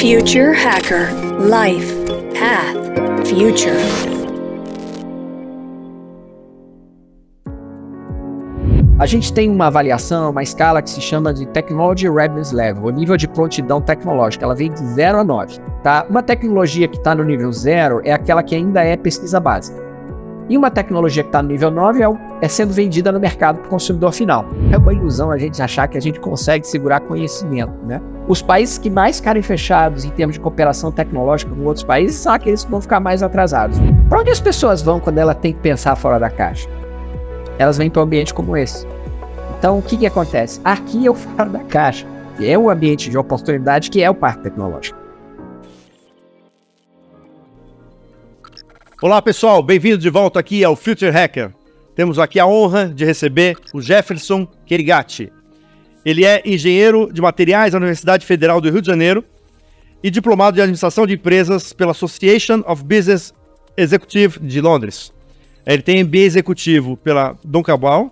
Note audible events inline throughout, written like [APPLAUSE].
Future Hacker Life Path Future. A gente tem uma avaliação, uma escala que se chama de Technology Readiness Level, o nível de prontidão tecnológica. Ela vem de 0 a 9. Tá? Uma tecnologia que está no nível 0 é aquela que ainda é pesquisa básica. E uma tecnologia que está no nível 9 é, é, sendo vendida no mercado para o consumidor final. É uma ilusão a gente achar que a gente consegue segurar conhecimento. Né? Os países que mais ficarem fechados em termos de cooperação tecnológica com outros países são aqueles que vão ficar mais atrasados. Para onde as pessoas vão quando ela tem que pensar fora da caixa? Elas vêm para um ambiente como esse. Então, o que, que acontece? Aqui é o fora da caixa, que é o ambiente de oportunidade que é o parque tecnológico. Olá pessoal, bem-vindo de volta aqui ao Future Hacker. Temos aqui a honra de receber o Jefferson Kerigati. Ele é engenheiro de materiais da Universidade Federal do Rio de Janeiro e diplomado de administração de empresas pela Association of Business Executive de Londres. Ele tem MBA executivo pela Dom Cabral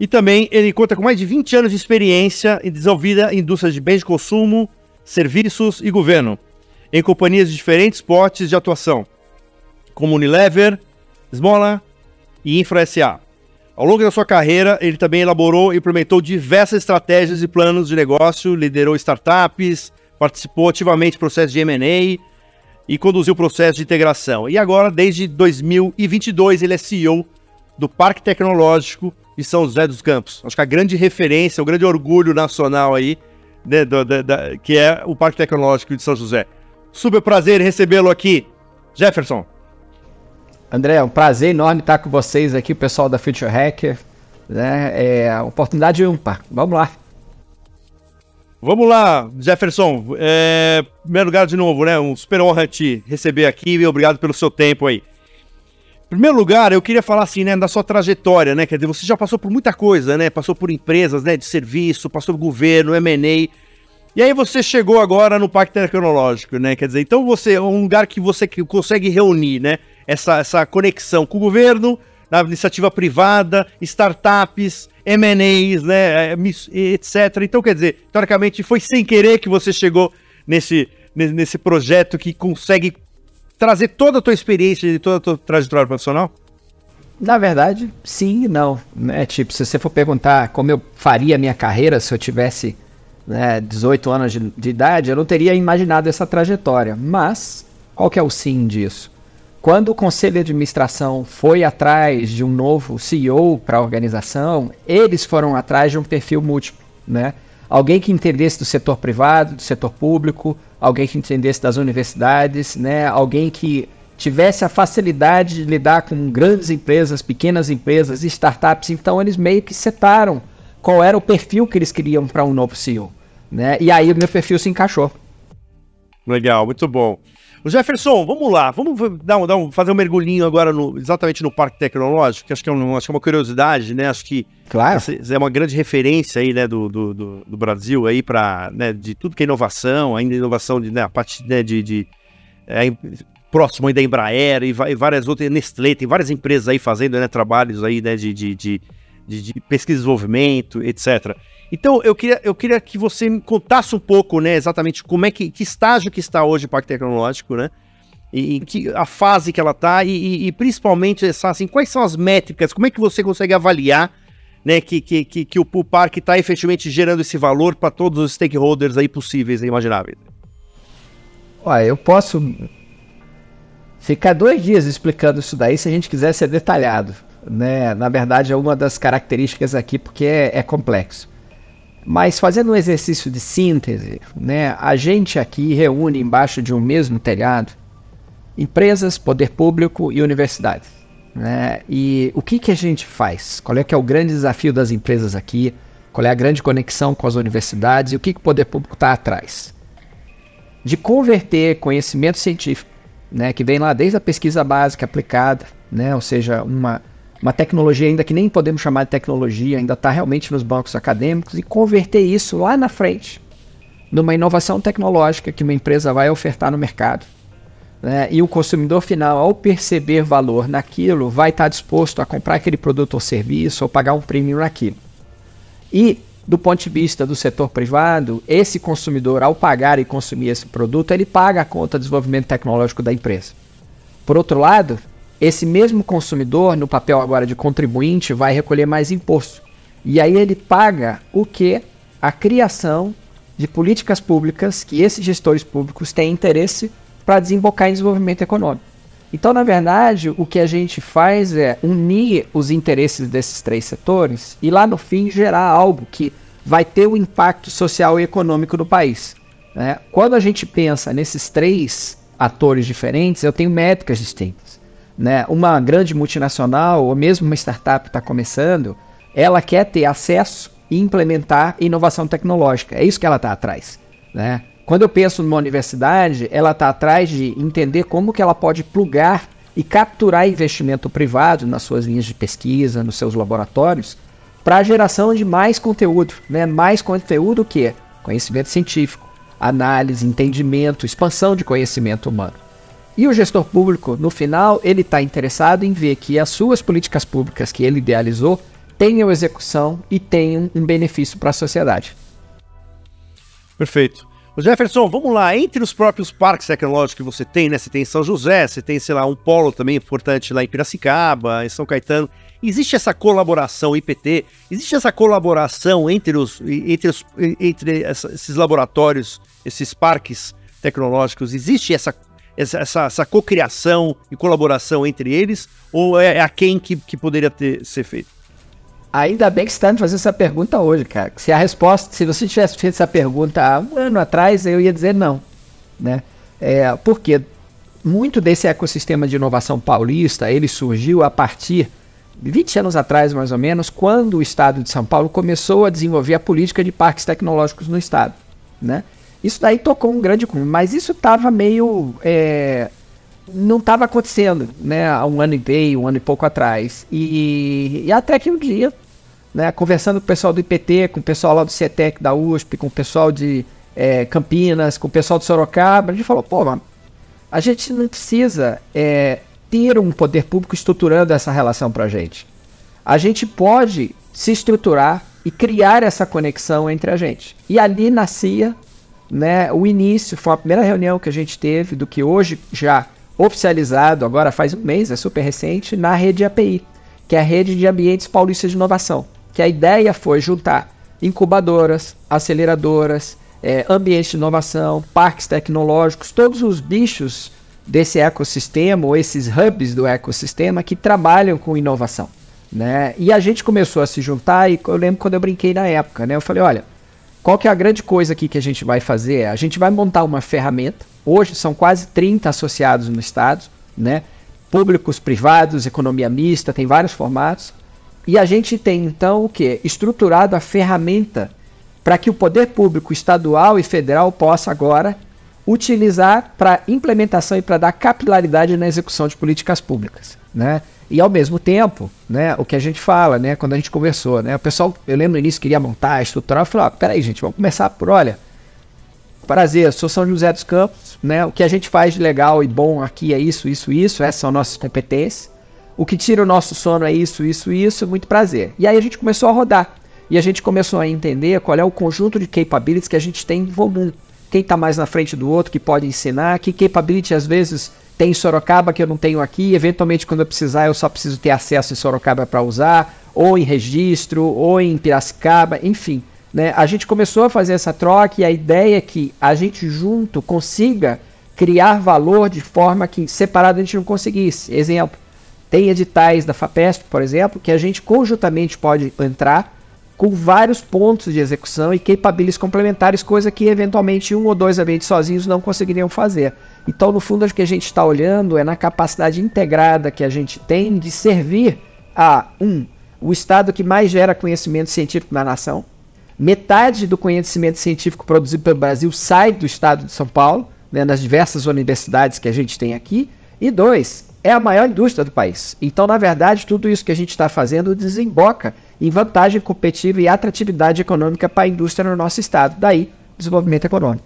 e também ele conta com mais de 20 anos de experiência em desenvolvida em indústrias de bens de consumo, serviços e governo, em companhias de diferentes portes de atuação como Unilever, Smola e Infra SA. Ao longo da sua carreira, ele também elaborou e implementou diversas estratégias e planos de negócio, liderou startups, participou ativamente do processo de M&A e conduziu o processo de integração. E agora, desde 2022, ele é CEO do Parque Tecnológico de São José dos Campos. Acho que a grande referência, o grande orgulho nacional aí, né, que é o Parque Tecnológico de São José. Super prazer recebê-lo aqui, Jefferson. André, é um prazer enorme estar com vocês aqui, o pessoal da Future Hacker. Né? É oportunidade ímpar. Vamos lá. Vamos lá, Jefferson. É, em primeiro lugar, de novo, né? Um super honra te receber aqui e obrigado pelo seu tempo aí. Em primeiro lugar, eu queria falar assim, né, da sua trajetória, né? Quer dizer, você já passou por muita coisa, né? Passou por empresas, né, de serviço, passou por governo, M&A. E aí você chegou agora no Parque Tecnológico, né? Quer dizer, então você é um lugar que você consegue reunir, né? Essa, essa conexão com o governo, na iniciativa privada, startups, M&As, né, é, etc. Então, quer dizer, teoricamente foi sem querer que você chegou nesse, nesse projeto que consegue trazer toda a tua experiência e toda a tua trajetória profissional? Na verdade, sim e não. Né? Tipo, se você for perguntar como eu faria a minha carreira se eu tivesse né, 18 anos de, de idade, eu não teria imaginado essa trajetória. Mas, qual que é o sim disso? Quando o conselho de administração foi atrás de um novo CEO para a organização, eles foram atrás de um perfil múltiplo, né? Alguém que entendesse do setor privado, do setor público, alguém que entendesse das universidades, né? Alguém que tivesse a facilidade de lidar com grandes empresas, pequenas empresas startups. Então eles meio que setaram qual era o perfil que eles queriam para um novo CEO, né? E aí o meu perfil se encaixou. Legal, muito bom. Jefferson, vamos lá, vamos dar um, dar um, fazer um mergulhinho agora no, exatamente no Parque Tecnológico, que acho que, é um, acho que é uma curiosidade, né? Acho que claro. é uma grande referência aí, né, do, do, do, do Brasil aí para, né, de tudo que é inovação, ainda inovação de, né, a parte né, de, de é, próximo aí da Embraer e, e, várias outras, Nestlé, tem várias empresas aí fazendo, né, trabalhos aí, né, de, de, de, de pesquisa e desenvolvimento, etc. Então, eu queria, eu queria que você me contasse um pouco, né, exatamente como é que, que estágio que está hoje o Parque Tecnológico, né? E, que, a fase que ela está e, e, principalmente essa, assim, quais são as métricas, como é que você consegue avaliar né, que, que, que, que o, o parque está efetivamente gerando esse valor para todos os stakeholders aí possíveis e imagináveis? Olha, eu posso ficar dois dias explicando isso daí se a gente quiser ser detalhado. Né? Na verdade, é uma das características aqui porque é, é complexo. Mas fazendo um exercício de síntese, né, a gente aqui reúne embaixo de um mesmo telhado empresas, poder público e universidades. Né? E o que, que a gente faz? Qual é que é o grande desafio das empresas aqui? Qual é a grande conexão com as universidades e o que, que o poder público está atrás? De converter conhecimento científico, né, que vem lá desde a pesquisa básica aplicada, né, ou seja, uma uma tecnologia ainda que nem podemos chamar de tecnologia, ainda está realmente nos bancos acadêmicos, e converter isso lá na frente numa inovação tecnológica que uma empresa vai ofertar no mercado. Né? E o consumidor final, ao perceber valor naquilo, vai estar tá disposto a comprar aquele produto ou serviço ou pagar um prêmio naquilo. E do ponto de vista do setor privado, esse consumidor, ao pagar e consumir esse produto, ele paga a conta de desenvolvimento tecnológico da empresa. Por outro lado, esse mesmo consumidor, no papel agora de contribuinte, vai recolher mais imposto. E aí ele paga o que? A criação de políticas públicas que esses gestores públicos têm interesse para desembocar em desenvolvimento econômico. Então, na verdade, o que a gente faz é unir os interesses desses três setores e lá no fim gerar algo que vai ter um impacto social e econômico no país. Né? Quando a gente pensa nesses três atores diferentes, eu tenho métricas distintas. Né? Uma grande multinacional ou mesmo uma startup está começando, ela quer ter acesso e implementar inovação tecnológica. É isso que ela está atrás. Né? Quando eu penso numa universidade, ela está atrás de entender como que ela pode plugar e capturar investimento privado nas suas linhas de pesquisa, nos seus laboratórios, para a geração de mais conteúdo. Né? Mais conteúdo o quê? Conhecimento científico, análise, entendimento, expansão de conhecimento humano. E o gestor público, no final, ele está interessado em ver que as suas políticas públicas que ele idealizou tenham execução e tenham um benefício para a sociedade. Perfeito. Jefferson, vamos lá, entre os próprios parques tecnológicos que você tem, né? Você tem em São José, você tem, sei lá, um polo também importante lá em Piracicaba, em São Caetano. Existe essa colaboração IPT, existe essa colaboração entre os entre, os, entre esses laboratórios, esses parques tecnológicos, existe essa essa, essa, essa cocriação e colaboração entre eles, ou é, é a quem que, que poderia ter, ser feito? Ainda bem que você está me fazendo essa pergunta hoje, cara. Se a resposta, se você tivesse feito essa pergunta há um ano atrás, eu ia dizer não, né? É, porque muito desse ecossistema de inovação paulista, ele surgiu a partir de 20 anos atrás, mais ou menos, quando o estado de São Paulo começou a desenvolver a política de parques tecnológicos no estado, né? Isso daí tocou um grande cume, mas isso estava meio é, não estava acontecendo, né, há um ano e meio, um ano e pouco atrás. E, e até que um dia né, conversando com o pessoal do IPT, com o pessoal lá do CETEC da USP, com o pessoal de é, Campinas, com o pessoal de Sorocaba, a gente falou, pô, mano, a gente não precisa é, ter um poder público estruturando essa relação para a gente. A gente pode se estruturar e criar essa conexão entre a gente. E ali nascia né, o início, foi a primeira reunião que a gente teve do que hoje já oficializado, agora faz um mês, é super recente, na rede API, que é a rede de ambientes paulistas de inovação que a ideia foi juntar incubadoras, aceleradoras, é, ambientes de inovação, parques tecnológicos, todos os bichos desse ecossistema, ou esses hubs do ecossistema que trabalham com inovação. Né? E a gente começou a se juntar e eu lembro quando eu brinquei na época, né? Eu falei, olha, qual que é a grande coisa aqui que a gente vai fazer? A gente vai montar uma ferramenta. Hoje são quase 30 associados no estado, né? Públicos, privados, economia mista, tem vários formatos. E a gente tem então o que? Estruturado a ferramenta para que o poder público estadual e federal possa agora utilizar para implementação e para dar capilaridade na execução de políticas públicas, né? E ao mesmo tempo, né, o que a gente fala, né, quando a gente conversou, né, o pessoal, eu lembro no início queria montar, estruturar, eu falei, peraí gente, vamos começar por, olha, prazer, sou São José dos Campos, né, o que a gente faz de legal e bom aqui é isso, isso, isso, essas são nossas competências, o que tira o nosso sono é isso, isso, isso, muito prazer. E aí a gente começou a rodar. E a gente começou a entender qual é o conjunto de capabilities que a gente tem em comum. Quem está mais na frente do outro que pode ensinar, que capability às vezes tem em Sorocaba que eu não tenho aqui, eventualmente quando eu precisar eu só preciso ter acesso em Sorocaba para usar, ou em registro, ou em Piracicaba, enfim. Né? A gente começou a fazer essa troca e a ideia é que a gente junto consiga criar valor de forma que separado a gente não conseguisse. Exemplo, tem editais da FAPESP, por exemplo, que a gente conjuntamente pode entrar com vários pontos de execução e capabilities complementares, coisa que eventualmente um ou dois ambientes sozinhos não conseguiriam fazer. Então, no fundo, o que a gente está olhando é na capacidade integrada que a gente tem de servir a, um, o estado que mais gera conhecimento científico na nação. Metade do conhecimento científico produzido pelo Brasil sai do estado de São Paulo, né, nas diversas universidades que a gente tem aqui. E dois, é a maior indústria do país. Então, na verdade, tudo isso que a gente está fazendo desemboca em vantagem competitiva e atratividade econômica para a indústria no nosso estado. Daí, desenvolvimento econômico.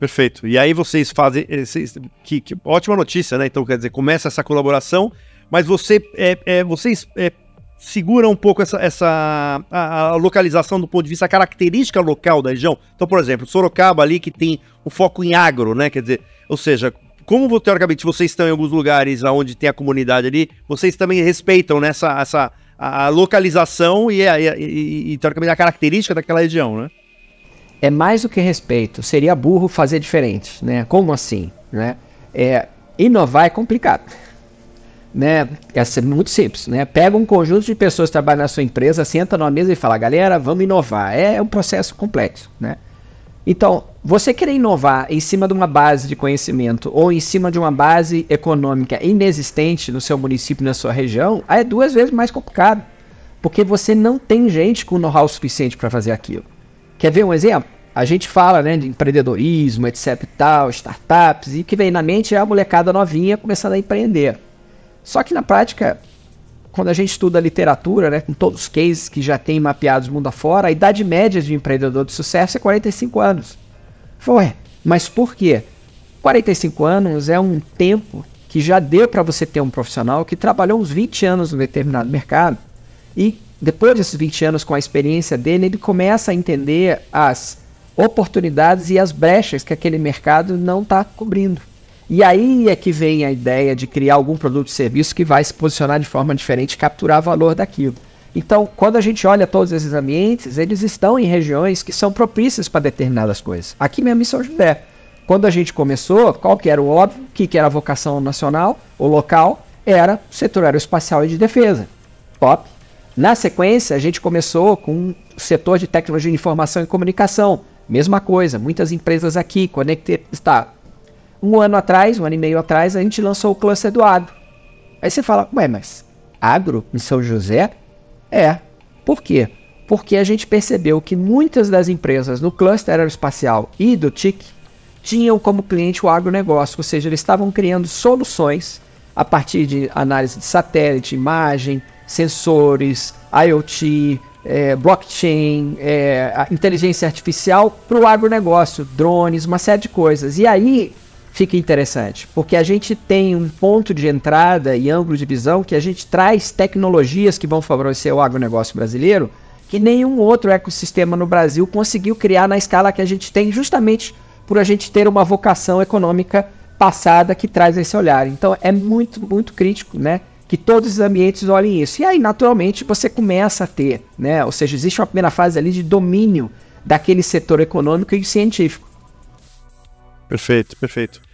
Perfeito. E aí vocês fazem. Eh, vocês, que, que, ótima notícia, né? Então, quer dizer, começa essa colaboração, mas você, é, é vocês é, segura um pouco essa, essa a, a, localização do ponto de vista, característica local da região. Então, por exemplo, Sorocaba ali que tem um foco em agro, né? Quer dizer, ou seja, como teoricamente vocês estão em alguns lugares onde tem a comunidade ali, vocês também respeitam nessa né, essa, a, localização e, a, e, e, a característica daquela região, né? É mais do que respeito. Seria burro fazer diferente, né? Como assim, né? É, inovar é complicado né? É muito simples, né? Pega um conjunto de pessoas que trabalham na sua empresa, senta numa mesa e fala, galera, vamos inovar. É um processo complexo, né? Então, você querer inovar em cima de uma base de conhecimento ou em cima de uma base econômica inexistente no seu município, na sua região, é duas vezes mais complicado. Porque você não tem gente com know-how suficiente para fazer aquilo. Quer ver um exemplo? A gente fala né, de empreendedorismo, etc e tal, startups, e o que vem na mente é a molecada novinha começando a empreender. Só que na prática, quando a gente estuda a literatura, né, com todos os cases que já tem mapeados mundo afora, a idade média de um empreendedor de sucesso é 45 anos. Foi, mas por quê? 45 anos é um tempo que já deu para você ter um profissional que trabalhou uns 20 anos no determinado mercado e depois desses 20 anos com a experiência dele, ele começa a entender as oportunidades e as brechas que aquele mercado não está cobrindo. E aí é que vem a ideia de criar algum produto ou serviço que vai se posicionar de forma diferente e capturar valor daquilo. Então, quando a gente olha todos esses ambientes, eles estão em regiões que são propícias para determinadas coisas. Aqui mesmo em São José. Quando a gente começou, qual que era o óbvio? O que, que era a vocação nacional ou local? Era o setor aeroespacial e de defesa. Top. Na sequência, a gente começou com o setor de tecnologia de informação e comunicação. Mesma coisa, muitas empresas aqui, Connected, está um ano atrás, um ano e meio atrás, a gente lançou o cluster do agro. Aí você fala, ué, mas agro em São José? É. Por quê? Porque a gente percebeu que muitas das empresas no cluster aeroespacial e do TIC tinham como cliente o agronegócio, ou seja, eles estavam criando soluções a partir de análise de satélite, imagem, sensores, IoT, é, blockchain, é, inteligência artificial para o agronegócio, drones, uma série de coisas. E aí fica interessante, porque a gente tem um ponto de entrada e ângulo de visão que a gente traz tecnologias que vão favorecer o agronegócio brasileiro que nenhum outro ecossistema no Brasil conseguiu criar na escala que a gente tem, justamente por a gente ter uma vocação econômica passada que traz esse olhar. Então é muito, muito crítico, né? Que todos os ambientes olhem isso. E aí, naturalmente, você começa a ter, né? Ou seja, existe uma primeira fase ali de domínio daquele setor econômico e científico. Perfeito, perfeito.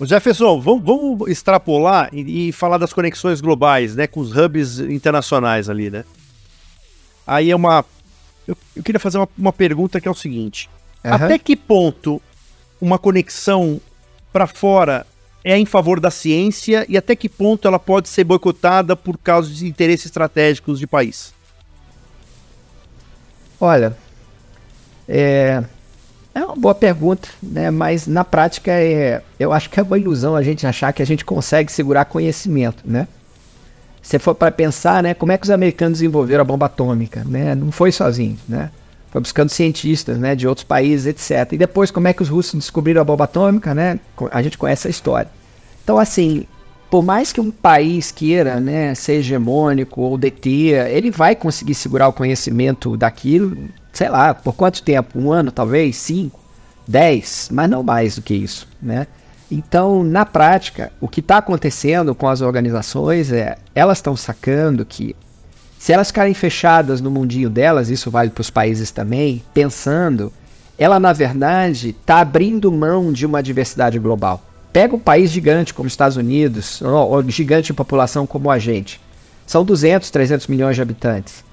Jefferson, vamos, vamos extrapolar e, e, falar das conexões globais, né? Com os hubs internacionais ali, né? Aí é uma. Eu, eu queria fazer uma, uma, pergunta que é o seguinte: uhum. até que ponto uma conexão para fora é em favor da ciência e até que ponto ela pode ser boicotada por causa de interesses estratégicos de país? Olha, é, é uma boa pergunta, né? Mas na prática é, eu acho que é uma ilusão a gente achar que a gente consegue segurar conhecimento, né? Se for para pensar, né, como é que os americanos desenvolveram a bomba atômica, né? Não foi sozinho, né? Foi buscando cientistas, né, de outros países, etc. E depois como é que os russos descobriram a bomba atômica, né? A gente conhece a história. Então assim, por mais que um país queira, né, ser hegemônico ou deter, ele vai conseguir segurar o conhecimento daquilo sei lá, por quanto tempo? Um ano, talvez? Cinco? Dez? Mas não mais do que isso, né? Então, na prática, o que está acontecendo com as organizações é elas estão sacando que se elas ficarem fechadas no mundinho delas, isso vale para os países também, pensando, ela na verdade está abrindo mão de uma diversidade global. Pega um país gigante como os Estados Unidos, ou, ou gigante em população como a gente. São 200, 300 milhões de habitantes.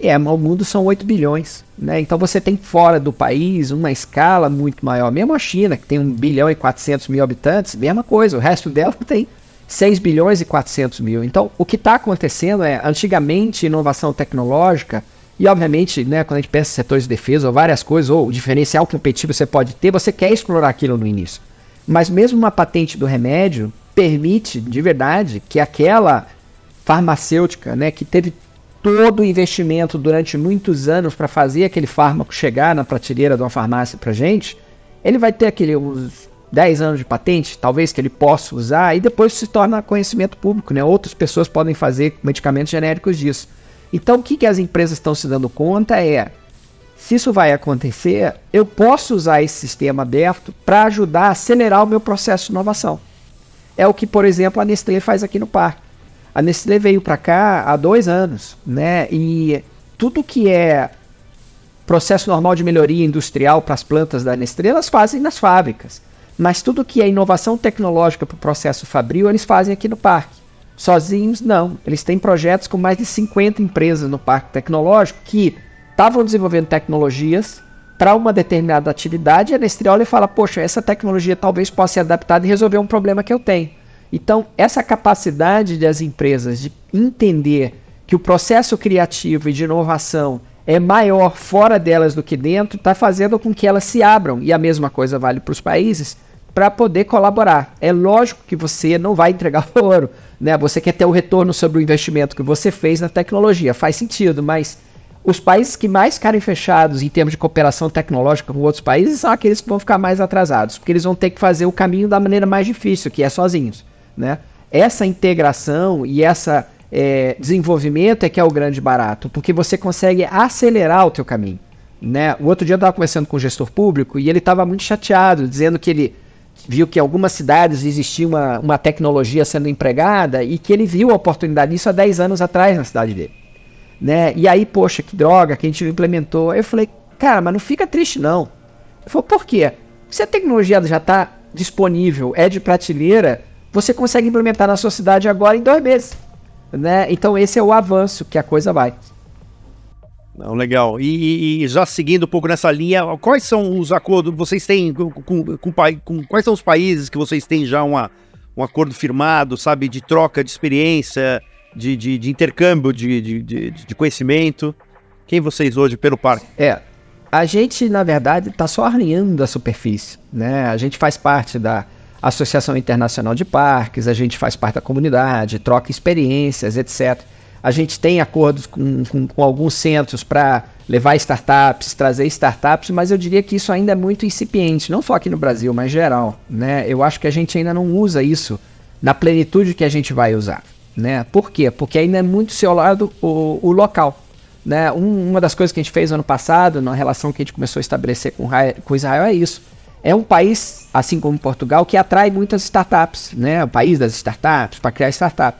É, o mundo são 8 bilhões, né? Então você tem fora do país uma escala muito maior. Mesmo a China, que tem 1 bilhão e 400 mil habitantes, mesma coisa. O resto dela tem 6 bilhões e 400 mil. Então, o que está acontecendo é, antigamente, inovação tecnológica, e obviamente, né, quando a gente pensa em setores de defesa ou várias coisas, ou diferencial competitivo você pode ter, você quer explorar aquilo no início. Mas mesmo uma patente do remédio permite, de verdade, que aquela farmacêutica, né, que teve todo o investimento durante muitos anos para fazer aquele fármaco chegar na prateleira de uma farmácia para gente, ele vai ter aquele uns 10 anos de patente, talvez que ele possa usar, e depois se torna conhecimento público, né? Outras pessoas podem fazer medicamentos genéricos disso. Então, o que, que as empresas estão se dando conta é, se isso vai acontecer, eu posso usar esse sistema aberto para ajudar a acelerar o meu processo de inovação. É o que, por exemplo, a Nestlé faz aqui no parque. A Nestlé veio para cá há dois anos, né? E tudo que é processo normal de melhoria industrial para as plantas da Nestlé, elas fazem nas fábricas. Mas tudo que é inovação tecnológica para o processo fabril, eles fazem aqui no parque. Sozinhos, não. Eles têm projetos com mais de 50 empresas no parque tecnológico que estavam desenvolvendo tecnologias para uma determinada atividade e a Nestlé olha e fala: Poxa, essa tecnologia talvez possa ser adaptada e resolver um problema que eu tenho. Então, essa capacidade das empresas de entender que o processo criativo e de inovação é maior fora delas do que dentro, está fazendo com que elas se abram. E a mesma coisa vale para os países para poder colaborar. É lógico que você não vai entregar [LAUGHS] ouro, né? Você quer ter o retorno sobre o investimento que você fez na tecnologia, faz sentido, mas os países que mais ficarem fechados em termos de cooperação tecnológica com outros países são aqueles que vão ficar mais atrasados, porque eles vão ter que fazer o caminho da maneira mais difícil, que é sozinhos, né? Essa integração e essa é, desenvolvimento é que é o grande barato, porque você consegue acelerar o teu caminho. Né? O outro dia eu estava conversando com o gestor público e ele estava muito chateado, dizendo que ele viu que em algumas cidades existia uma, uma tecnologia sendo empregada e que ele viu a oportunidade disso há 10 anos atrás na cidade dele. Né? E aí, poxa, que droga que a gente implementou. Eu falei, cara, mas não fica triste não. Ele falou, por quê? Se a tecnologia já está disponível, é de prateleira, você consegue implementar na sua cidade agora em dois meses. Né? Então esse é o avanço que a coisa vai. Não, legal. E, e, já seguindo um pouco nessa linha, quais são os acordos vocês têm com, com, com, com, quais são os países que vocês têm já uma, um acordo firmado, sabe, de troca de experiência, de, de, de intercâmbio de, de, de, conhecimento? Quem vocês hoje pelo parque? É, a gente na verdade está só arranhando a superfície, né? A gente faz parte da Associação Internacional de Parques, a gente faz parte da comunidade, troca experiências, etc. A gente tem acordos com, com, com alguns centros para levar startups, trazer startups, mas eu diria que isso ainda é muito incipiente, não só aqui no Brasil, mas geral. Né? Eu acho que a gente ainda não usa isso na plenitude que a gente vai usar. Né? Por quê? Porque ainda é muito seu lado o, o local. Né? Um, uma das coisas que a gente fez ano passado, na relação que a gente começou a estabelecer com, com Israel, é isso. É um país, assim como Portugal, que atrai muitas startups, né? o país das startups, para criar startup.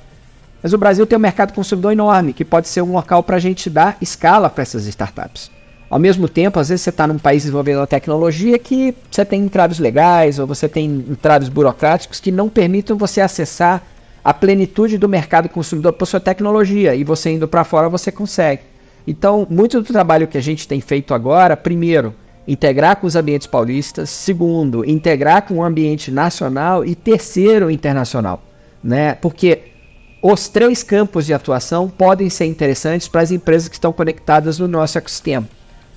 Mas o Brasil tem um mercado consumidor enorme, que pode ser um local para a gente dar escala para essas startups. Ao mesmo tempo, às vezes você está num país desenvolvendo uma tecnologia que você tem entraves legais ou você tem entraves burocráticos que não permitam você acessar a plenitude do mercado consumidor por sua tecnologia e você indo para fora você consegue. Então, muito do trabalho que a gente tem feito agora, primeiro, integrar com os ambientes paulistas, segundo, integrar com o ambiente nacional e terceiro, internacional, né? Porque os três campos de atuação podem ser interessantes para as empresas que estão conectadas no nosso ecossistema,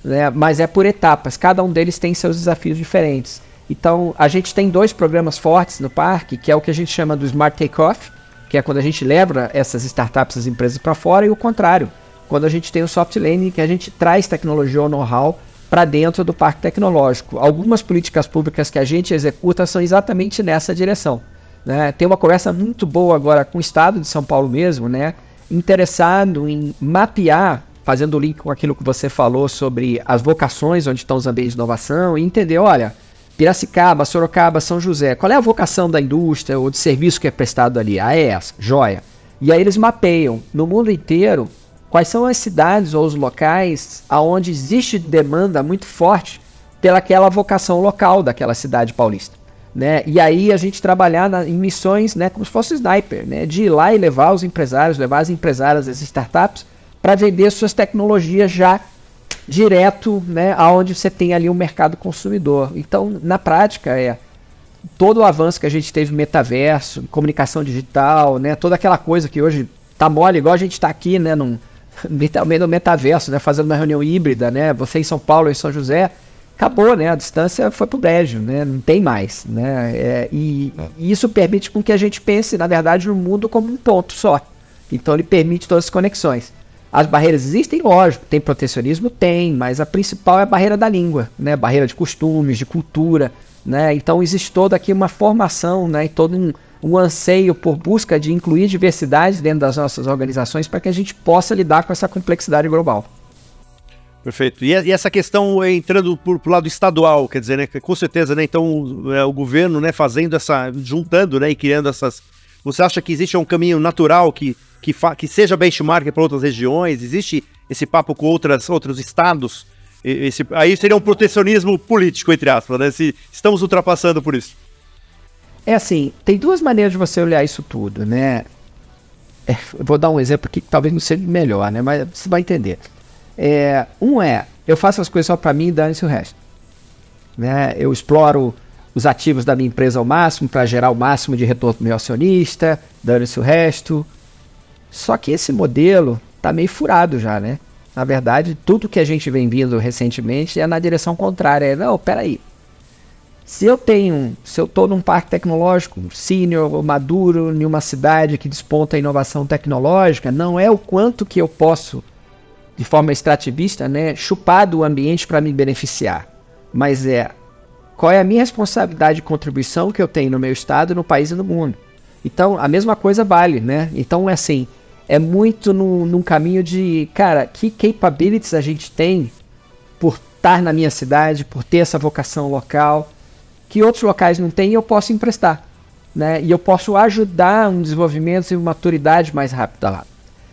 né? mas é por etapas, cada um deles tem seus desafios diferentes. Então, a gente tem dois programas fortes no parque, que é o que a gente chama do Smart Takeoff, que é quando a gente leva essas startups, as empresas para fora, e o contrário, quando a gente tem o Soft Lane, que a gente traz tecnologia ou know-how para dentro do parque tecnológico. Algumas políticas públicas que a gente executa são exatamente nessa direção. Né? Tem uma conversa muito boa agora com o estado de São Paulo mesmo, né? interessado em mapear, fazendo o link com aquilo que você falou sobre as vocações, onde estão os ambientes de inovação, e entender, olha, Piracicaba, Sorocaba, São José, qual é a vocação da indústria ou de serviço que é prestado ali? Ah, é essa, joia. E aí eles mapeiam no mundo inteiro quais são as cidades ou os locais aonde existe demanda muito forte pelaquela vocação local daquela cidade paulista. Né? E aí a gente trabalhar na, em missões, né, como se fosse sniper, né, de ir lá e levar os empresários, levar as empresárias, as startups, para vender suas tecnologias já direto, né, aonde você tem ali um mercado consumidor. Então, na prática, é todo o avanço que a gente teve metaverso, comunicação digital, né, toda aquela coisa que hoje tá mole, igual a gente está aqui, né, num, literalmente no metaverso, né, fazendo uma reunião híbrida, né, você em São Paulo, em São José, acabou, né? A distância foi pro brejo, né? Não tem mais, né? É, e, e, isso permite com que a gente pense, na verdade, no mundo como um ponto só. Então ele permite todas as conexões. As barreiras existem, lógico, tem protecionismo? Tem, mas a principal é a barreira da língua, né? Barreira de costumes, de cultura, né? Então existe toda aqui uma formação, né? E todo um, um anseio por busca de incluir diversidade dentro das nossas organizações para que a gente possa lidar com essa complexidade global. Perfeito. E, essa questão entrando por, pro lado estadual, quer dizer, né, com certeza, né, então é, o governo, né, fazendo essa, juntando, né, e criando essas, você acha que existe um caminho natural que, que, que seja benchmark para outras regiões? Existe esse papo com outras, outros estados? Esse, aí seria um protecionismo político, entre aspas, né? Se estamos ultrapassando por isso. É assim, tem duas maneiras de você olhar isso tudo, né? É, vou dar um exemplo que talvez não seja melhor, né? Mas você vai entender. É, um é, eu faço as coisas só para mim e dane-se o resto. Né? Eu exploro os ativos da minha empresa ao máximo para gerar o máximo de retorno para meu acionista, dane-se o resto. Só que esse modelo tá meio furado já, né? Na verdade, tudo que a gente vem vindo recentemente é na direção contrária. É, não, peraí. Se eu tenho, se eu estou num parque tecnológico, senior, maduro, em uma cidade que desponta a inovação tecnológica, não é o quanto que eu posso, de forma extrativista, né, chupar do ambiente para me beneficiar, mas é qual é a minha responsabilidade e contribuição que eu tenho no meu estado, no país e no mundo. Então, a mesma coisa vale, né? Então, é assim, é muito no, num caminho de, cara, que capabilities a gente tem por estar na minha cidade, por ter essa vocação local, que outros locais não têm e eu posso emprestar. Né? E eu posso ajudar um desenvolvimento e uma maturidade mais rápida lá.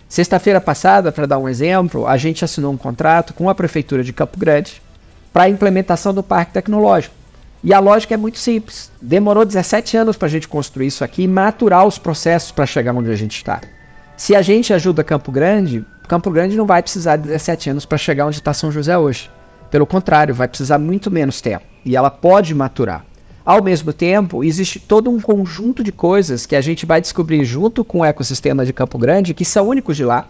Sexta-feira passada, para dar um exemplo, a gente assinou um contrato com a Prefeitura de Campo Grande para a implementação do Parque Tecnológico. E a lógica é muito simples. Demorou 17 anos para a gente construir isso aqui e maturar os processos para chegar onde a gente está. Se a gente ajuda Campo Grande, Campo Grande não vai precisar de 17 anos para chegar onde está São José hoje. Pelo contrário, vai precisar muito menos tempo. E ela pode maturar. Ao mesmo tempo, existe todo um conjunto de coisas que a gente vai descobrir junto com o ecossistema de Campo Grande, que são únicos de lá,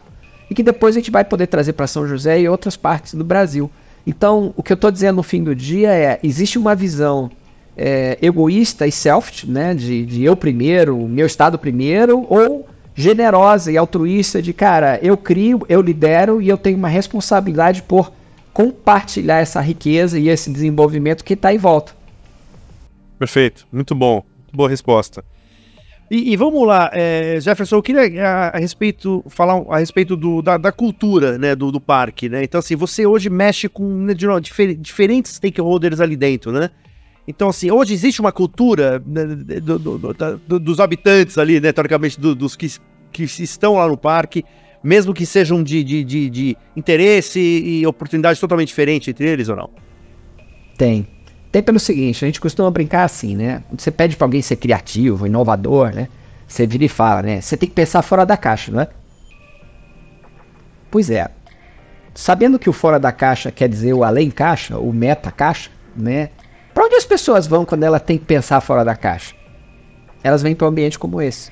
e que depois a gente vai poder trazer para São José e outras partes do Brasil. Então, o que eu estou dizendo no fim do dia é: existe uma visão é, egoísta e self, né, de, de eu primeiro, meu estado primeiro, ou generosa e altruísta de, cara, eu crio, eu lidero e eu tenho uma responsabilidade por compartilhar essa riqueza e esse desenvolvimento que está em volta. Perfeito, muito bom, boa resposta. E, e vamos lá, é, Jefferson, eu queria a, a, respeito falar a respeito do, da, da cultura né, do, do, parque, né? Então, assim, você hoje mexe com né, difer, diferentes stakeholders ali dentro, né? Então, assim, hoje existe uma cultura né, do, do, dos habitantes ali, né, teoricamente, dos que, que estão lá no parque, mesmo que sejam de, de, de, de interesse e oportunidades totalmente diferentes entre eles ou não? Tem. Tem pelo seguinte, a gente costuma brincar assim, né? Você pede para alguém ser criativo, inovador, né? Você vira e fala, né? Você tem que pensar fora da caixa, não é? Pois é. Sabendo que o fora da caixa quer dizer o além caixa, o meta caixa, né? Para onde as pessoas vão quando ela tem que pensar fora da caixa? Elas vêm para um ambiente como esse.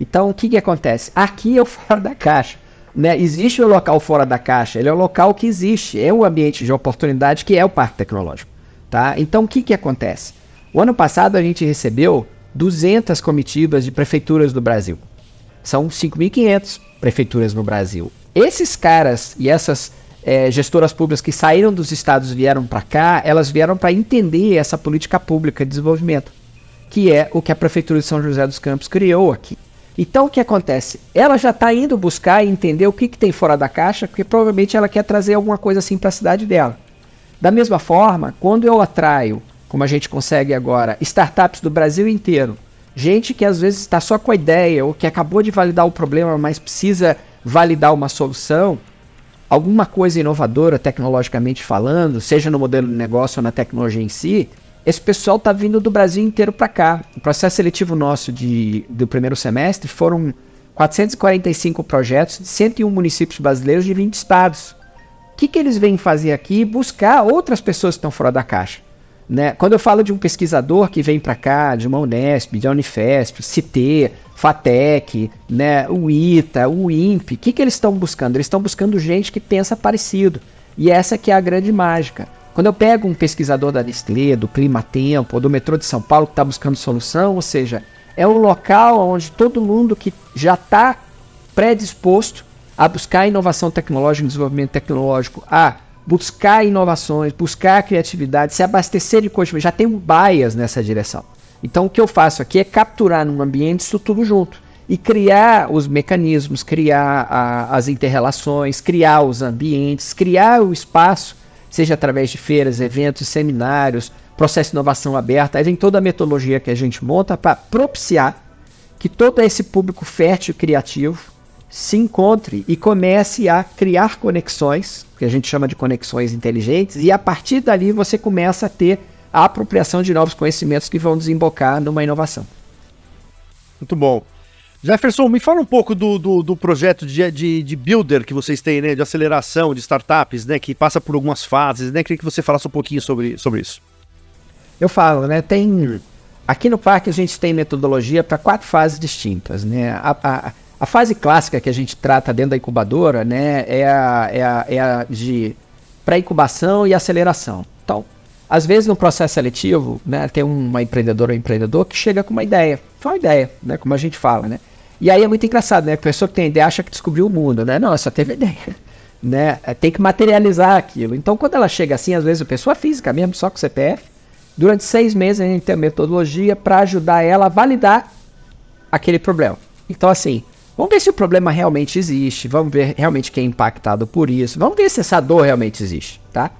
Então, o que, que acontece? Aqui é o [LAUGHS] fora da caixa. Né? Existe o local fora da caixa, ele é o local que existe, é um ambiente de oportunidade que é o parque tecnológico. Tá? Então, o que, que acontece? O ano passado a gente recebeu 200 comitivas de prefeituras do Brasil. São 5.500 prefeituras no Brasil. Esses caras e essas é, gestoras públicas que saíram dos estados vieram para cá, elas vieram para entender essa política pública de desenvolvimento, que é o que a Prefeitura de São José dos Campos criou aqui. Então o que acontece? Ela já está indo buscar e entender o que, que tem fora da caixa, porque provavelmente ela quer trazer alguma coisa assim para a cidade dela. Da mesma forma, quando eu atraio, como a gente consegue agora, startups do Brasil inteiro, gente que às vezes está só com a ideia ou que acabou de validar o problema, mas precisa validar uma solução, alguma coisa inovadora tecnologicamente falando, seja no modelo de negócio ou na tecnologia em si, esse pessoal está vindo do Brasil inteiro para cá. O processo seletivo nosso de, do primeiro semestre foram 445 projetos de 101 municípios brasileiros de 20 estados. O que, que eles vêm fazer aqui? Buscar outras pessoas que estão fora da caixa. Né? Quando eu falo de um pesquisador que vem para cá, de uma Unesp, de uma Unifesp, CT, FATEC, né, o ITA, o INPE, o que, que eles estão buscando? Eles estão buscando gente que pensa parecido. E essa que é a grande mágica. Quando eu pego um pesquisador da Nestlé, do Clima Tempo, ou do metrô de São Paulo que está buscando solução, ou seja, é um local onde todo mundo que já está predisposto a buscar inovação tecnológica, desenvolvimento tecnológico, a buscar inovações, buscar criatividade, se abastecer de coisa, já tem um bias nessa direção. Então o que eu faço aqui é capturar num ambiente isso tudo junto e criar os mecanismos, criar a, as interrelações, criar os ambientes, criar o espaço, seja através de feiras, eventos, seminários, processo de inovação aberta. Aí vem toda a metodologia que a gente monta para propiciar que todo esse público fértil e criativo se encontre e comece a criar conexões, que a gente chama de conexões inteligentes, e a partir dali você começa a ter a apropriação de novos conhecimentos que vão desembocar numa inovação. Muito bom. Jefferson, me fala um pouco do, do, do projeto de, de, de, builder que vocês têm, né? De aceleração de startups, né? Que passa por algumas fases, né? Queria que você falasse um pouquinho sobre, sobre isso. Eu falo, né? Tem. Aqui no parque a gente tem metodologia para quatro fases distintas, né? A, a, a, fase clássica que a gente trata dentro da incubadora, né? É a, é a, é a de pré-incubação e aceleração. Então, às vezes no processo seletivo, né? Tem uma empreendedora ou empreendedor que chega com uma ideia. Só uma ideia, né? Como a gente fala, né? E aí é muito engraçado, né? A pessoa que tem ideia acha que descobriu o mundo, né? Não, só teve ideia. [LAUGHS] Né? É, tem que materializar aquilo. Então, quando ela chega assim, às vezes a pessoa física mesmo, só com CPF, Durante seis meses a gente tem a metodologia para ajudar ela a validar aquele problema. Então, assim, vamos ver se o problema realmente existe, vamos ver realmente quem é impactado por isso, vamos ver se essa dor realmente existe, tá?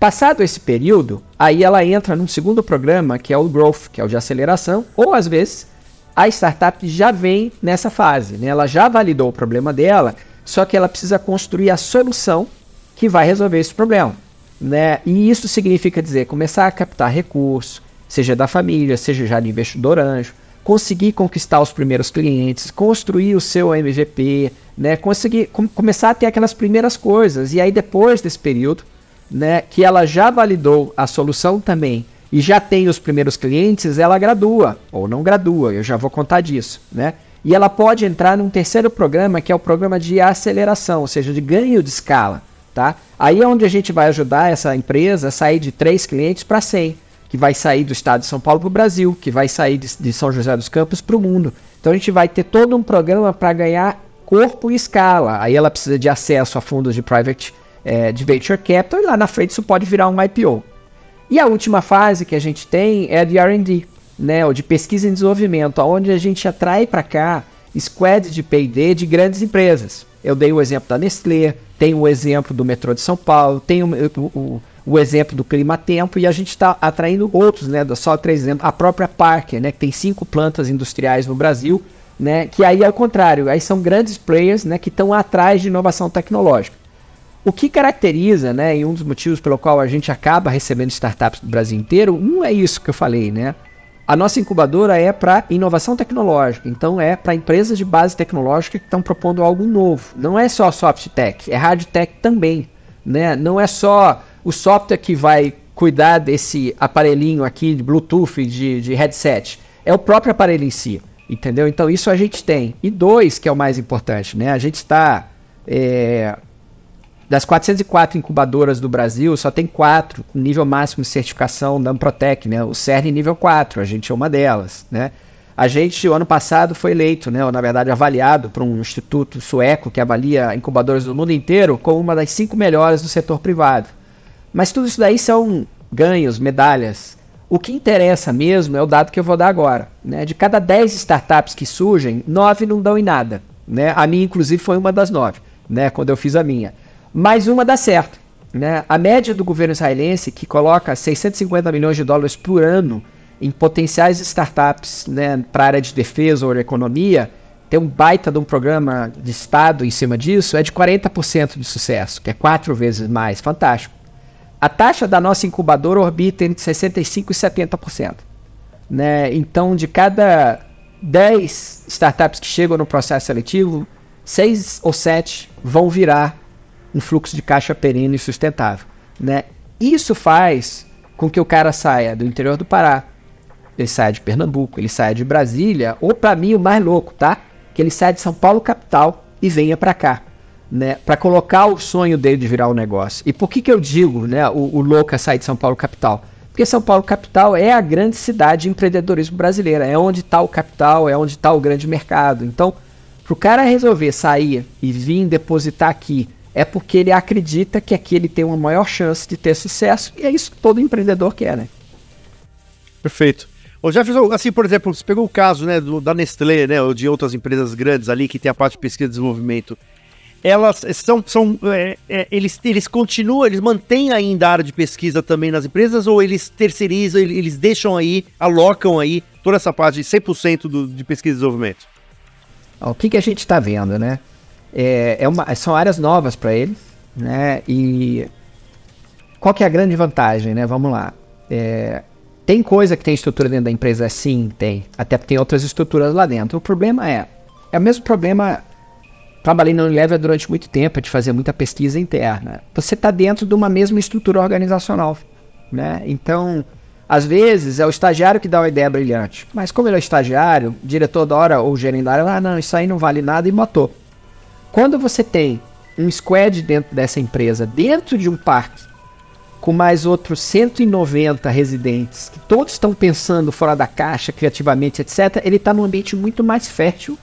Passado esse período, aí ela entra num segundo programa, que é o Growth, que é o de aceleração, ou às vezes a startup já vem nessa fase, né? Ela já validou o problema dela, só que ela precisa construir a solução que vai resolver esse problema. Né? E isso significa dizer começar a captar recursos, seja da família, seja já de investidor anjo, conseguir conquistar os primeiros clientes, construir o seu MVP, né? conseguir com, começar a ter aquelas primeiras coisas. E aí depois desse período, né, que ela já validou a solução também e já tem os primeiros clientes, ela gradua ou não gradua, eu já vou contar disso, né? E ela pode entrar num terceiro programa, que é o programa de aceleração, ou seja, de ganho de escala. Tá? Aí é onde a gente vai ajudar essa empresa a sair de três clientes para 100, que vai sair do estado de São Paulo para o Brasil, que vai sair de, de São José dos Campos para o mundo. Então a gente vai ter todo um programa para ganhar corpo e escala. Aí ela precisa de acesso a fundos de private é, de venture capital e lá na frente isso pode virar um IPO. E a última fase que a gente tem é de R&D, né, ou de pesquisa e desenvolvimento, onde a gente atrai para cá squads de P&D de grandes empresas. Eu dei o exemplo da Nestlé, tem o exemplo do metrô de São Paulo, tem o, o, o exemplo do Clima Tempo e a gente está atraindo outros, né? Só três exemplos. A própria Parker, né? Que tem cinco plantas industriais no Brasil, né? Que aí é o contrário, aí são grandes players, né? Que estão atrás de inovação tecnológica. O que caracteriza, né? E um dos motivos pelo qual a gente acaba recebendo startups do Brasil inteiro, um é isso que eu falei, né? A nossa incubadora é para inovação tecnológica, então é para empresas de base tecnológica que estão propondo algo novo. Não é só soft tech, é hard tech também. Né? Não é só o software que vai cuidar desse aparelhinho aqui de Bluetooth, de, de headset. É o próprio aparelho em si. Entendeu? Então isso a gente tem. E dois, que é o mais importante, né? A gente está é, das 404 incubadoras do Brasil, só tem quatro com nível máximo de certificação da Amprotec, né? O CERN nível 4, a gente é uma delas, né? A gente, o ano passado, foi eleito, né, ou na verdade avaliado por um instituto sueco que avalia incubadoras do mundo inteiro como uma das cinco melhores do setor privado. Mas tudo isso daí são ganhos, medalhas. O que interessa mesmo é o dado que eu vou dar agora. Né? De cada 10 startups que surgem, nove não dão em nada. Né? A minha, inclusive, foi uma das nove, né? quando eu fiz a minha mais uma dá certo. Né? A média do governo israelense, que coloca 650 milhões de dólares por ano em potenciais startups né, para a área de defesa ou economia, tem um baita de um programa de Estado em cima disso, é de 40% de sucesso, que é quatro vezes mais. Fantástico. A taxa da nossa incubadora orbita entre 65% e 70%. Né? Então, de cada 10 startups que chegam no processo seletivo, 6 ou 7 vão virar um fluxo de caixa perene e sustentável. Né? Isso faz com que o cara saia do interior do Pará, ele saia de Pernambuco, ele saia de Brasília, ou para mim o mais louco, tá? Que ele saia de São Paulo capital e venha para cá, né? Para colocar o sonho dele de virar um negócio. E por que que eu digo, né? O, o louco é sair de São Paulo capital? Porque São Paulo capital é a grande cidade de empreendedorismo brasileira, é onde está o capital, é onde está o grande mercado. Então, para o cara resolver sair e vir depositar aqui é porque ele acredita que aqui ele tem uma maior chance de ter sucesso, e é isso que todo empreendedor quer, né? Perfeito. Ô Jefferson, assim, por exemplo, você pegou o caso né, do, da Nestlé, né, ou de outras empresas grandes ali que tem a parte de pesquisa e desenvolvimento. Elas são, são é, é, eles, eles continuam, eles mantêm ainda a área de pesquisa também nas empresas ou eles terceirizam, eles deixam aí, alocam aí toda essa parte de 100% do, de pesquisa e desenvolvimento? O que, que a gente está vendo, né? É, é uma, são áreas novas para eles, né? E qual que é a grande vantagem, né? Vamos lá. É, tem coisa que tem estrutura dentro da empresa? Sim, tem. Até tem outras estruturas lá dentro. O problema é, é o mesmo problema. Trabalhei na Unilever durante muito tempo de fazer muita pesquisa interna. Você está dentro de uma mesma estrutura organizacional, né? Então, às vezes é o estagiário que dá uma ideia brilhante, mas como ele é estagiário, diretor da hora ou gerente da hora, ah, não, isso aí não vale nada e matou. Quando você tem um squad dentro dessa empresa, dentro de um parque, com mais outros 190 residentes, que todos estão pensando fora da caixa, criativamente, etc., ele está num ambiente muito mais fértil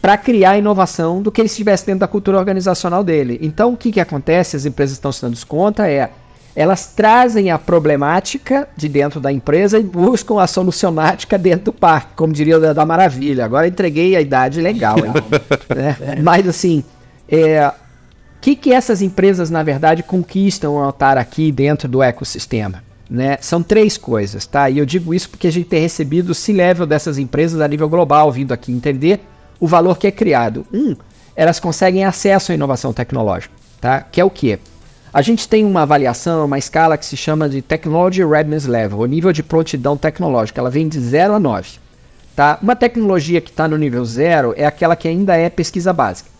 para criar inovação do que ele estivesse dentro da cultura organizacional dele. Então, o que, que acontece? As empresas estão se dando conta é elas trazem a problemática de dentro da empresa e buscam a solucionática dentro do parque, como diria da, da Maravilha. Agora entreguei a idade legal, [LAUGHS] né? Mas assim, é, que, que essas empresas, na verdade, conquistam ao estar aqui dentro do ecossistema? Né? São três coisas, tá? E eu digo isso porque a gente tem recebido o C-level dessas empresas a nível global, vindo aqui entender o valor que é criado. Um, elas conseguem acesso à inovação tecnológica, tá? Que é o quê? A gente tem uma avaliação, uma escala que se chama de Technology Readiness Level, o nível de prontidão tecnológica. Ela vem de 0 a 9. Tá? Uma tecnologia que está no nível 0 é aquela que ainda é pesquisa básica.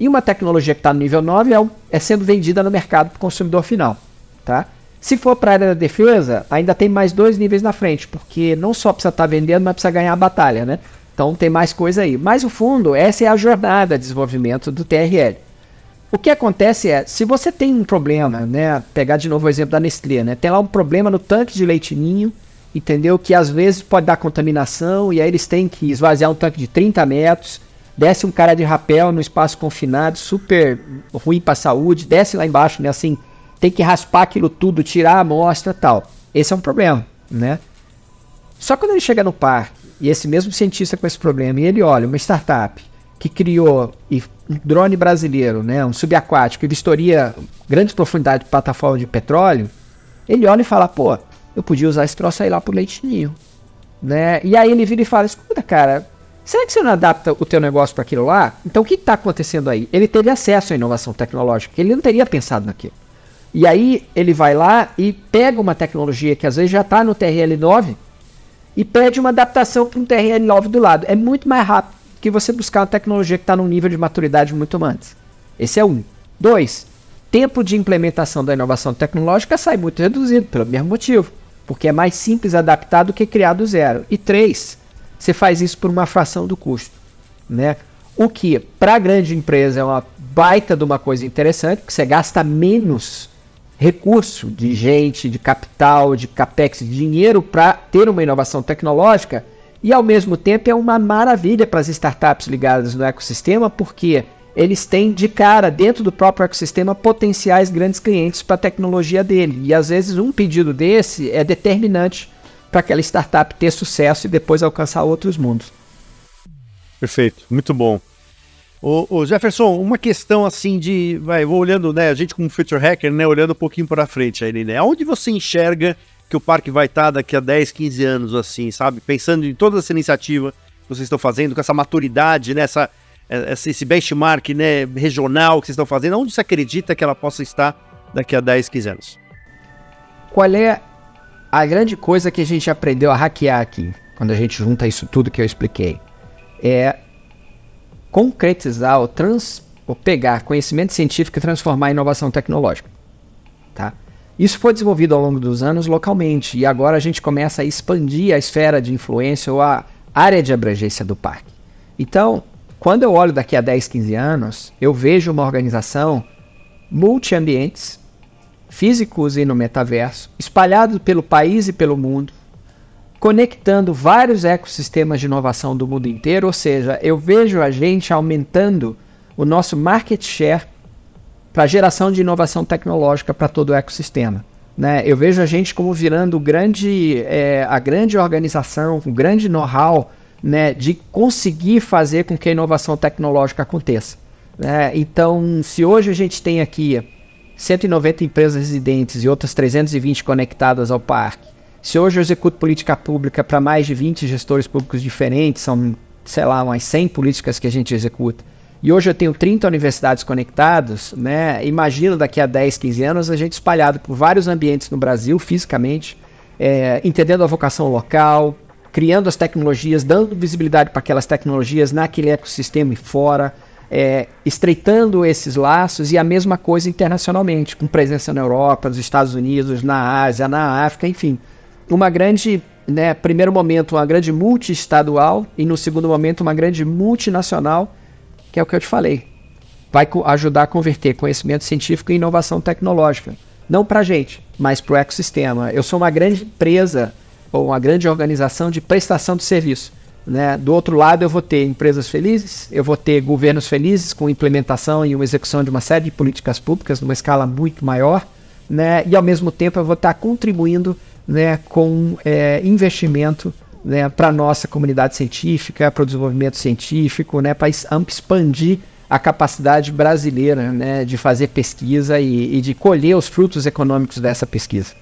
E uma tecnologia que está no nível 9 é, é, sendo vendida no mercado para o consumidor final. Tá? Se for para a área da defesa, ainda tem mais dois níveis na frente, porque não só precisa estar tá vendendo, mas precisa ganhar a batalha. Né? Então tem mais coisa aí. Mas o fundo, essa é a jornada de desenvolvimento do TRL. O que acontece é, se você tem um problema, né, pegar de novo o exemplo da Nestlé, né, tem lá um problema no tanque de leite ninho, entendeu? Que às vezes pode dar contaminação e aí eles têm que esvaziar um tanque de 30 metros, desce um cara de rapel no espaço confinado, super ruim para saúde, desce lá embaixo, né? Assim, tem que raspar aquilo tudo, tirar a amostra tal. Esse é um problema, né? Só quando ele chega no parque, e esse mesmo cientista com esse problema, e ele olha uma startup que criou um drone brasileiro, né, um subaquático, que vistoria grandes profundidades de plataforma de petróleo, ele olha e fala, pô, eu podia usar esse troço aí lá pro leitinho, né? E aí ele vira e fala, escuta, cara, Será que você não adapta o teu negócio para aquilo lá? Então o que está acontecendo aí? Ele teve acesso à inovação tecnológica, ele não teria pensado naquilo. E aí ele vai lá e pega uma tecnologia que às vezes já está no TRL9 e pede uma adaptação para um TRL9 do lado. É muito mais rápido que você buscar uma tecnologia que está num nível de maturidade muito antes. Esse é um. Dois, tempo de implementação da inovação tecnológica sai muito reduzido, pelo mesmo motivo. Porque é mais simples adaptar do que criar do zero. E três, você faz isso por uma fração do custo, né? O que para a grande empresa é uma baita de uma coisa interessante, porque você gasta menos recurso de gente, de capital, de capex, de dinheiro para ter uma inovação tecnológica e ao mesmo tempo é uma maravilha para as startups ligadas no ecossistema, porque eles têm de cara dentro do próprio ecossistema potenciais grandes clientes para a tecnologia dele. E às vezes um pedido desse é determinante para aquela startup ter sucesso e depois alcançar outros mundos. Perfeito, muito bom. O, Jefferson, uma questão assim de, vai, vou olhando, né, a gente como future hacker, né, olhando um pouquinho para frente aí, né, aonde você enxerga que o parque vai estar tá daqui a 10, 15 anos assim, sabe? Pensando em toda essa iniciativa que vocês estão fazendo, com essa maturidade, né, essa, esse benchmark, né, regional que vocês estão fazendo, onde você acredita que ela possa estar daqui a 10, 15 anos? Qual é a grande coisa que a gente aprendeu a hackear aqui, quando a gente junta isso tudo que eu expliquei, é concretizar ou, trans, ou pegar conhecimento científico e transformar em inovação tecnológica. Isso foi desenvolvido ao longo dos anos localmente e agora a gente começa a expandir a esfera de influência ou a área de abrangência do parque. Então, quando eu olho daqui a 10, 15 anos, eu vejo uma organização multi-ambientes físicos e no metaverso, espalhados pelo país e pelo mundo, conectando vários ecossistemas de inovação do mundo inteiro, ou seja, eu vejo a gente aumentando o nosso market share para geração de inovação tecnológica para todo o ecossistema. Né? Eu vejo a gente como virando grande, é, a grande organização, o grande know-how né, de conseguir fazer com que a inovação tecnológica aconteça. Né? Então, se hoje a gente tem aqui 190 empresas residentes e outras 320 conectadas ao parque, se hoje eu executo política pública para mais de 20 gestores públicos diferentes, são, sei lá, umas 100 políticas que a gente executa, e hoje eu tenho 30 universidades conectadas, né? Imagino daqui a 10, 15 anos a gente espalhado por vários ambientes no Brasil, fisicamente, é, entendendo a vocação local, criando as tecnologias, dando visibilidade para aquelas tecnologias naquele ecossistema e fora, é, estreitando esses laços e a mesma coisa internacionalmente, com presença na Europa, nos Estados Unidos, na Ásia, na África, enfim. Uma grande, né, primeiro momento, uma grande multiestadual e no segundo momento, uma grande multinacional que é o que eu te falei. Vai ajudar a converter conhecimento científico em inovação tecnológica. Não para a gente, mas para o ecossistema. Eu sou uma grande empresa ou uma grande organização de prestação de serviço. Né? Do outro lado, eu vou ter empresas felizes, eu vou ter governos felizes com implementação e uma execução de uma série de políticas públicas numa escala muito maior, né? e ao mesmo tempo eu vou estar contribuindo né, com é, investimento né, para a nossa comunidade científica, para o desenvolvimento científico, né, para expandir a capacidade brasileira né, de fazer pesquisa e, e, de colher os frutos econômicos dessa pesquisa.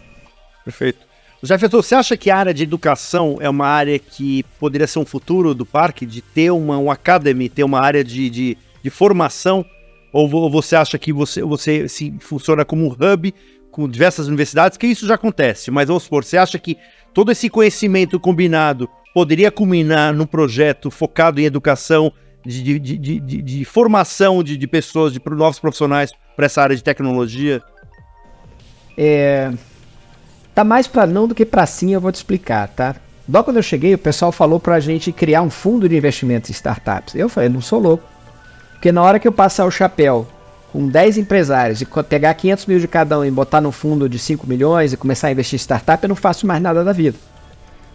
Perfeito. Jefferson, você acha que a área de educação é uma área que poderia ser um futuro do parque, de ter uma, um academy, ter uma área de, de, de formação? Ou você acha que você, você se funciona como um hub com diversas universidades, que isso já acontece, mas vamos supor, você acha que todo esse conhecimento combinado poderia culminar num projeto focado em educação, de, de, de, de, formação de, de pessoas, de novos profissionais para essa área de tecnologia? É, tá mais para não do que para sim, eu vou te explicar, tá? Logo quando eu cheguei, o pessoal falou para a gente criar um fundo de investimento em startups. Eu falei, não sou louco. Porque na hora que eu passar o chapéu com 10 empresários e pegar 500 mil de cada um e botar no fundo de 5 milhões e começar a investir em startup, eu não faço mais nada da vida.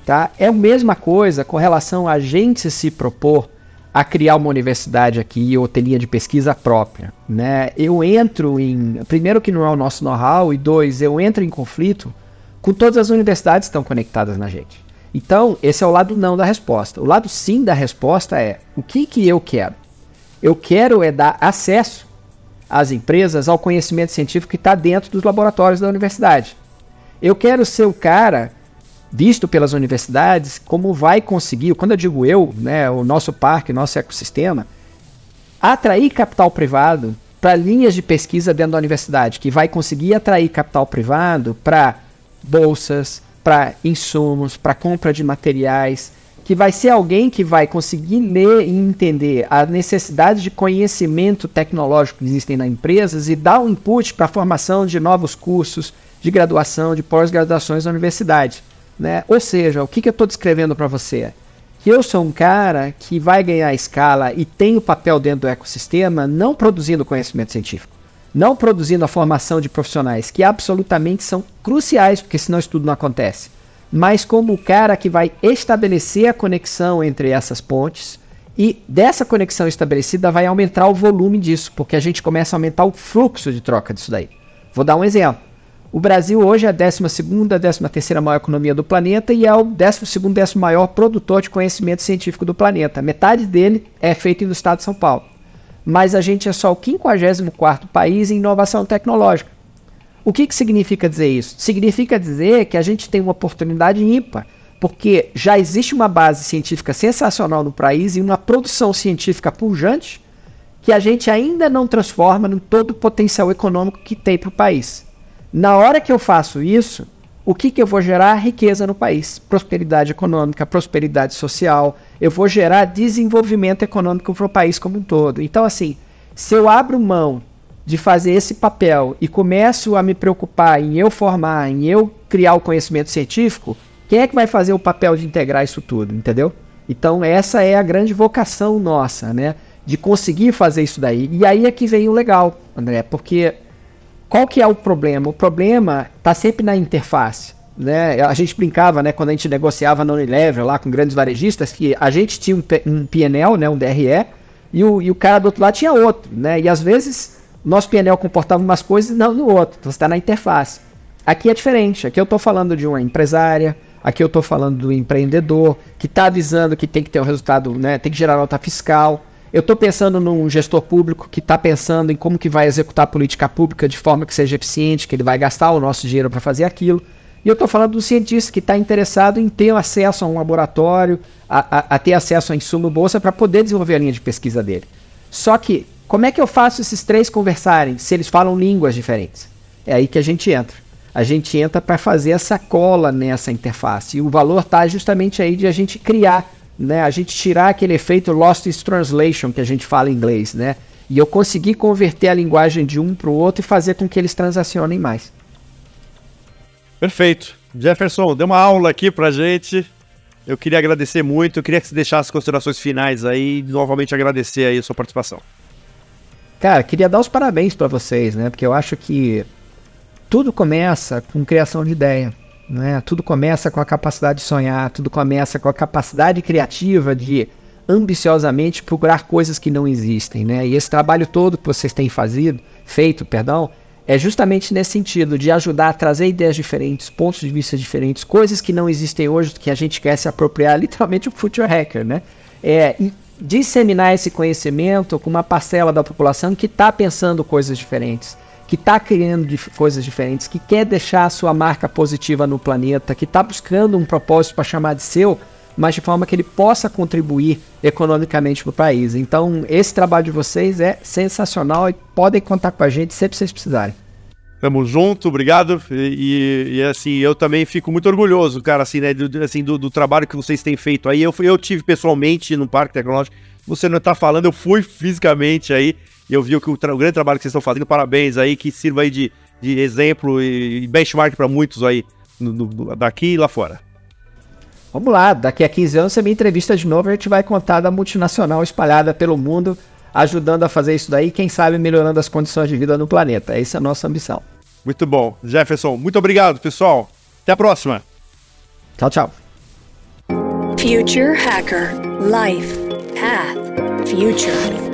Tá? É a mesma coisa com relação a gente se propor a criar uma universidade aqui ou ter linha de pesquisa própria. Né? Eu entro em. Primeiro, que não é o nosso know-how, e dois, eu entro em conflito com todas as universidades que estão conectadas na gente. Então, esse é o lado não da resposta. O lado sim da resposta é: o que, que eu quero? Eu quero é dar acesso as empresas ao conhecimento científico que está dentro dos laboratórios da universidade. Eu quero ser o cara visto pelas universidades como vai conseguir, quando eu digo eu, né, o nosso parque, nosso ecossistema, atrair capital privado para linhas de pesquisa dentro da universidade, que vai conseguir atrair capital privado para bolsas, para insumos, para compra de materiais, que vai ser alguém que vai conseguir ler e entender a necessidade de conhecimento tecnológico que existem nas empresas e dar um input para a formação de novos cursos de graduação, de pós-graduações na universidade. Né? Ou seja, o que, que eu estou descrevendo para você? Que eu sou um cara que vai ganhar escala e tem o papel dentro do ecossistema não produzindo conhecimento científico, não produzindo a formação de profissionais que absolutamente são cruciais, porque senão isso tudo não acontece mas como o cara que vai estabelecer a conexão entre essas pontes e dessa conexão estabelecida vai aumentar o volume disso, porque a gente começa a aumentar o fluxo de troca disso daí. Vou dar um exemplo. O Brasil hoje é a 12 ª 13 maior economia do planeta e é o 12 º maior produtor de conhecimento científico do planeta. Metade dele é feito no estado de São Paulo. Mas a gente é só o 54º país em inovação tecnológica. O que, que significa dizer isso? Significa dizer que a gente tem uma oportunidade ímpar, porque já existe uma base científica sensacional no país e uma produção científica pujante que a gente ainda não transforma no todo o potencial econômico que tem para o país. Na hora que eu faço isso, o que, que eu vou gerar? Riqueza no país, prosperidade econômica, prosperidade social, eu vou gerar desenvolvimento econômico para o país como um todo. Então, assim, se eu abro mão de fazer esse papel e começo a me preocupar em eu formar, em eu criar o conhecimento científico, quem é que vai fazer o papel de integrar isso tudo, entendeu? Então essa é a grande vocação nossa, né? De conseguir fazer isso daí. E aí é que vem o legal, André, porque qual que é o problema? O problema está sempre na interface. Né? A gente brincava, né, quando a gente negociava na Unilever lá com grandes varejistas, que a gente tinha um, um PNL, né, um DRE, e o, e o cara do outro lado tinha outro, né? E às vezes nosso PNL comportava umas coisas e não no outro. Então você está na interface. Aqui é diferente. Aqui eu estou falando de uma empresária, aqui eu estou falando do empreendedor que está avisando que tem que ter um resultado, né, tem que gerar nota fiscal. Eu estou pensando num gestor público que está pensando em como que vai executar a política pública de forma que seja eficiente, que ele vai gastar o nosso dinheiro para fazer aquilo. E eu estou falando do cientista que está interessado em ter acesso a um laboratório, a, a, a ter acesso a insumo bolsa para poder desenvolver a linha de pesquisa dele. Só que, como é que eu faço esses três conversarem se eles falam línguas diferentes? É aí que a gente entra. A gente entra para fazer essa cola nessa interface. E o valor está justamente aí de a gente criar, né? A gente tirar aquele efeito lost translation que a gente fala em inglês, né? E eu conseguir converter a linguagem de um para o outro e fazer com que eles transacionem mais. Perfeito. Jefferson, deu uma aula aqui pra gente. Eu queria agradecer muito. Eu queria que você deixasse as considerações finais aí e novamente agradecer aí a sua participação. Cara, queria dar os parabéns para vocês, né? Porque eu acho que tudo começa com criação de ideia. Né? Tudo começa com a capacidade de sonhar, tudo começa com a capacidade criativa de ambiciosamente procurar coisas que não existem. Né? E esse trabalho todo que vocês têm fazido, feito, perdão, é justamente nesse sentido de ajudar a trazer ideias diferentes, pontos de vista diferentes, coisas que não existem hoje que a gente quer se apropriar, [LAUGHS] literalmente o future hacker, né? É, disseminar esse conhecimento com uma parcela da população que está pensando coisas diferentes, que está criando dif coisas diferentes, que quer deixar a sua marca positiva no planeta, que está buscando um propósito para chamar de seu, mas de forma que ele possa contribuir economicamente para o país. Então, esse trabalho de vocês é sensacional e podem contar com a gente sempre que vocês precisarem. Tamo junto, obrigado. E, e, assim, eu também fico muito orgulhoso, cara, assim, né, do, assim, do, do, trabalho que vocês têm feito aí. Eu, eu tive pessoalmente no Parque Tecnológico. Você não está falando, eu fui fisicamente aí. E eu vi o, que o, o, grande trabalho que vocês estão fazendo. Parabéns aí, que sirva aí de, de exemplo e, e benchmark para muitos aí, no, no, daqui e lá fora. Vamos lá, daqui a 15 anos você me entrevista de novo e a gente vai contar da multinacional espalhada pelo mundo, ajudando a fazer isso daí, quem sabe melhorando as condições de vida no planeta. Essa é a nossa ambição. Muito bom. Jefferson, muito obrigado, pessoal. Até a próxima. Tchau, tchau. Future Hacker Life Path Future